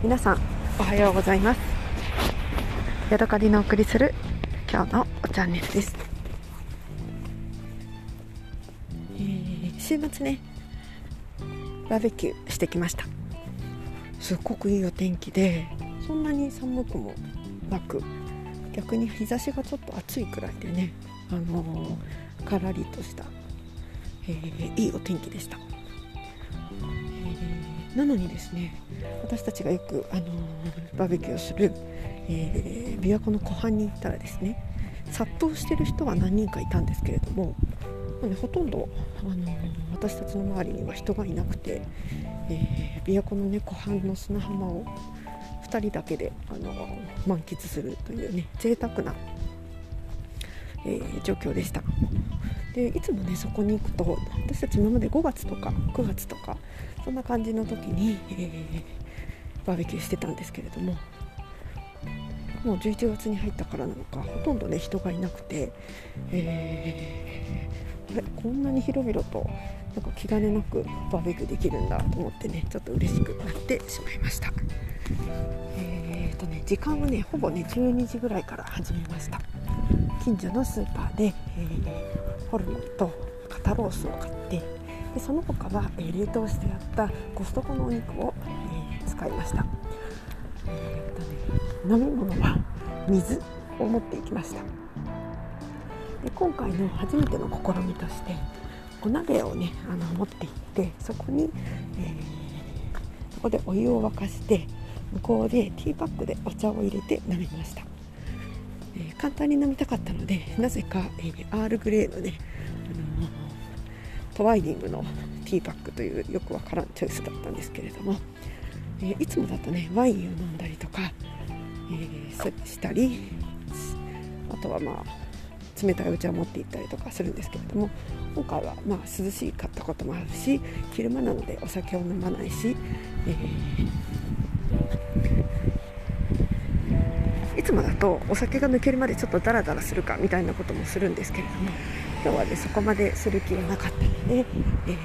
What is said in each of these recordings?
皆さんおはようございます。ヤドカリのお送りする今日のチャンネルです、えー、週末ねバーベキューしてきました。すっごくいいお天気でそんなに寒くもなく逆に日差しがちょっと暑いくらいでねあのー、からりとした、えー、いいお天気でした。なのにですね私たちがよく、あのバーベキューをする、えー、琵琶湖の湖畔に行ったらですね殺到してる人は何人かいたんですけれども、まあね、ほとんど、あの私たちの周りには人がいなくて、え、琵琶湖の、ね、湖畔の砂浜を2人だけで、あの満喫するというね贅沢な、え、状況でした。でいつもねそこに行くと私たち今まで5月とか9月とかそんな感じの時に、えー、バーベキューしてたんですけれどももう11月に入ったからなのかほとんどね人がいなくて、えー、あれこんなに広々となんか気兼ねなくバーベキューできるんだと思ってねちょっと嬉しくなってしまいました。えーとね、時間はねほぼね12時ぐらいから始めました近所のスーパーで、えー、ホルモンと肩ロースを買ってでその他は、えー、冷凍してあったコストコのお肉を、えー、使いました、えーとね、飲み物は水を持っていきました。で今回の初めての試みとしてお鍋をねあの持っていってそこに、えー、そこでお湯を沸かして向こうでティーパックでお茶を入れて飲みました、えー、簡単に飲みたかったのでなぜか、えー、アールグレーのね、あのー、トワイリングのティーパックというよくわからんチョイスだったんですけれども、えいつもだとねワインを飲んだりとか、えしたりあとはまあ冷たいお茶を持って行ったりとかするんですけれども今回はまあ涼しかったこともあるし昼間なのでお酒を飲まないし、えいつもだとお酒が抜けるまでちょっとダラダラするかみたいなこともするんですけれども今日はねそこまでする気はなかったので、え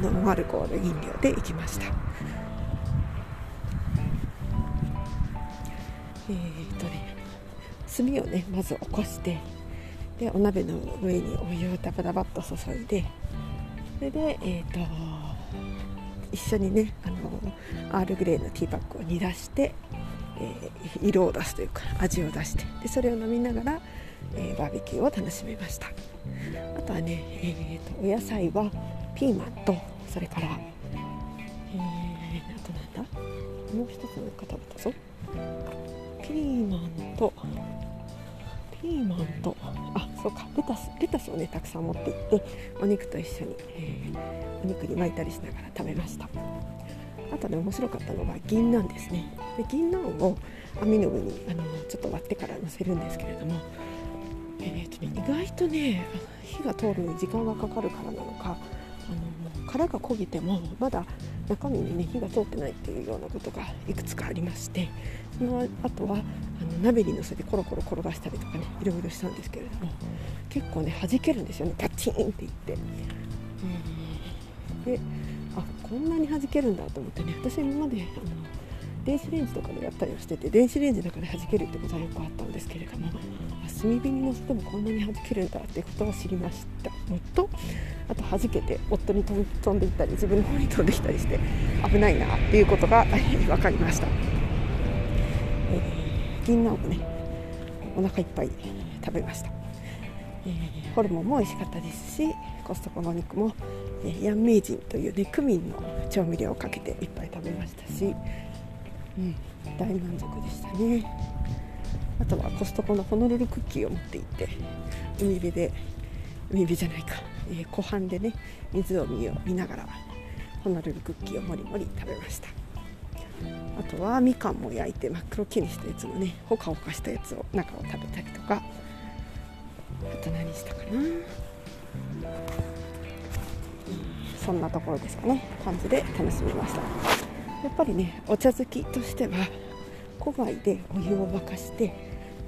ー、ノンアルコール飲料で行きました。えー、っとね炭をねまず起こしてでお鍋の上にお湯をダバダバッと注いでそれでえー、っと一緒にねあのアールグレーのティーパックを煮出してえ、色を出すというか味を出してでそれを飲みながら、え、バーベキューを楽しめました。あとはね、えーと、お野菜はピーマンとそれから、えー、あとなんだ？もう一つのか食べたぞ。ピーマンとピーマンとあそうかレタスレタスをねたくさん持っていってお肉と一緒に、えー、お肉に巻いたりしながら食べました。あとね面白かったのは銀杏ですね。で銀杏を網の上にあのちょっと割ってからのせるんですけれども、えーとね、意外とね火が通るのに時間がかかるからなのかあの殻が焦げてもまだ中身にね火が通ってないっていうようなことがいくつかありましてその後はあの鍋にのせてコロコロ転がしたりとかねいろいろしたんですけれども結構ね弾けるんですよね。パチンっていって。でこんなに弾けるんだと思ってね。私今まであの電子レンジとかでやったりをしてて電子レンジの中で弾けるってことはよくあったんですけれども炭火に乗せてもこんなに弾けるんだってことを知りました。のとあと弾けて夫に飛んでいったり自分の方に飛んできたりして危ないなっていうことが分かりました、えー、銀杏をねお腹いっぱい食べました。えー、ホルモンも美味しかったですしコストコのお肉も、ヤンメイジンというねクミンの調味料をかけていっぱい食べましたし、うん、大満足でしたね。あとはコストコのホノルルクッキーを持って行って海辺で海辺じゃないか、えー、湖畔でね湖を見ながらホノルルクッキーをもりもり食べました。あとはみかんも焼いて真っ黒きにしたやつのねほかほかしたやつを中を食べたりとかあと何したかな、そんなところですかね。感じで楽しみました。やっぱりねお茶好きとしては戸外でお湯を沸かして、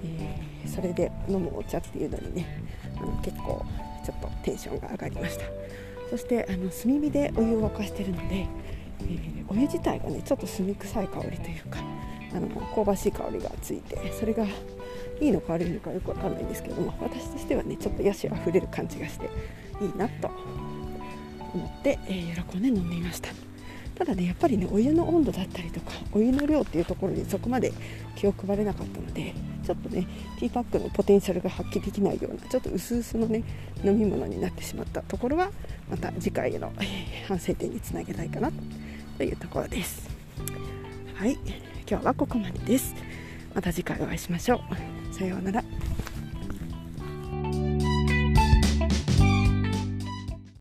えー、それで飲むお茶っていうのにねあの結構ちょっとテンションが上がりました。そしてあの炭火でお湯を沸かしてるので、えー、お湯自体がねちょっと炭臭い香りというかあの香ばしい香りがついてそれがいいのか悪いのかよくわかんないんですけども私としてはねちょっとヤシあふれる感じがしていいなと思って、えー、喜んで飲んでいました。ただねやっぱりねお湯の温度だったりとかお湯の量っていうところにそこまで気を配れなかったのでちょっとねティーパックのポテンシャルが発揮できないようなちょっと薄々のね飲み物になってしまったところはまた次回への、え、反省点につなげたいかなというところです。はい今日はここまでです。また次回お会いしましょう。さようなら。